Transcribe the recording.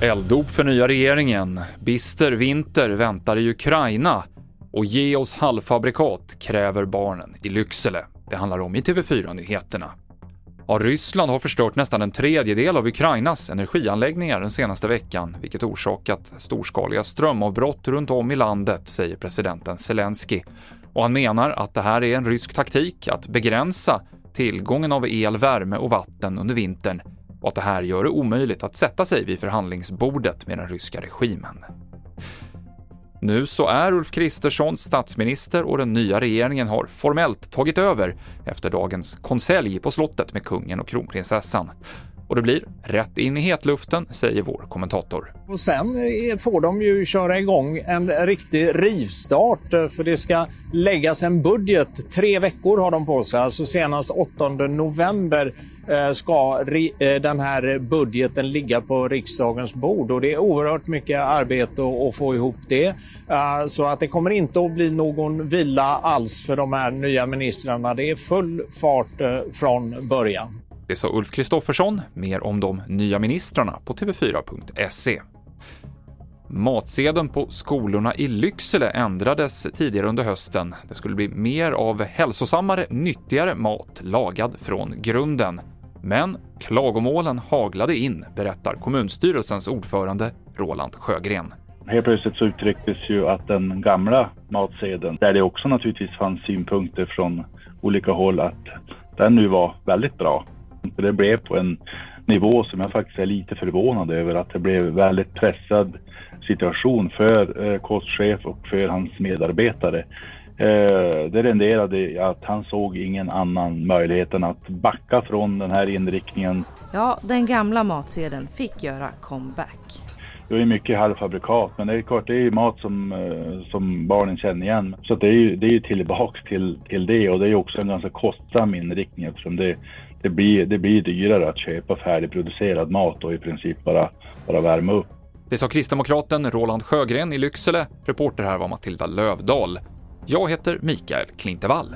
Elddop för nya regeringen, bister vinter väntar i Ukraina och ge oss halvfabrikat kräver barnen i Lycksele. Det handlar om i TV4-nyheterna. Ja, Ryssland har förstört nästan en tredjedel av Ukrainas energianläggningar den senaste veckan, vilket orsakat storskaliga strömavbrott runt om i landet, säger presidenten Zelensky. Och han menar att det här är en rysk taktik att begränsa tillgången av el, värme och vatten under vintern och att det här gör det omöjligt att sätta sig vid förhandlingsbordet med den ryska regimen. Nu så är Ulf Kristersson statsminister och den nya regeringen har formellt tagit över efter dagens konselj på slottet med kungen och kronprinsessan. Och det blir rätt in i hetluften, säger vår kommentator. Och sen eh, får de ju köra igång en riktig rivstart eh, för det ska läggas en budget. Tre veckor har de på sig, alltså senast 8 november eh, ska den här budgeten ligga på riksdagens bord och det är oerhört mycket arbete att få ihop det. Så att det kommer inte att bli någon vila alls för de här nya ministrarna. Det är full fart från början. Det sa Ulf Kristoffersson. Mer om de nya ministrarna på tv4.se. Matsedeln på skolorna i Lycksele ändrades tidigare under hösten. Det skulle bli mer av hälsosammare, nyttigare mat lagad från grunden. Men klagomålen haglade in, berättar kommunstyrelsens ordförande Roland Sjögren. Helt plötsligt så uttrycktes ju att den gamla matsedeln, där det också naturligtvis fanns synpunkter från olika håll, att den nu var väldigt bra. Det blev på en nivå som jag faktiskt är lite förvånad över att det blev väldigt pressad situation för eh, kostchef och för hans medarbetare. Eh, det renderade i att han såg ingen annan möjlighet än att backa från den här inriktningen. Ja, den gamla matsedeln fick göra comeback. Det är mycket halvfabrikat, men det är klart, det är mat som, eh, som barnen känner igen. Så det är ju, det är tillbaks till, till det och det är också en ganska kostsam inriktning eftersom det, det, blir, det blir dyrare att köpa färdigproducerad mat och i princip bara, bara värma upp. Det sa kristdemokraten Roland Sjögren i Lycksele. Reporter här var Matilda Lövdahl. Jag heter Mikael Klintevall.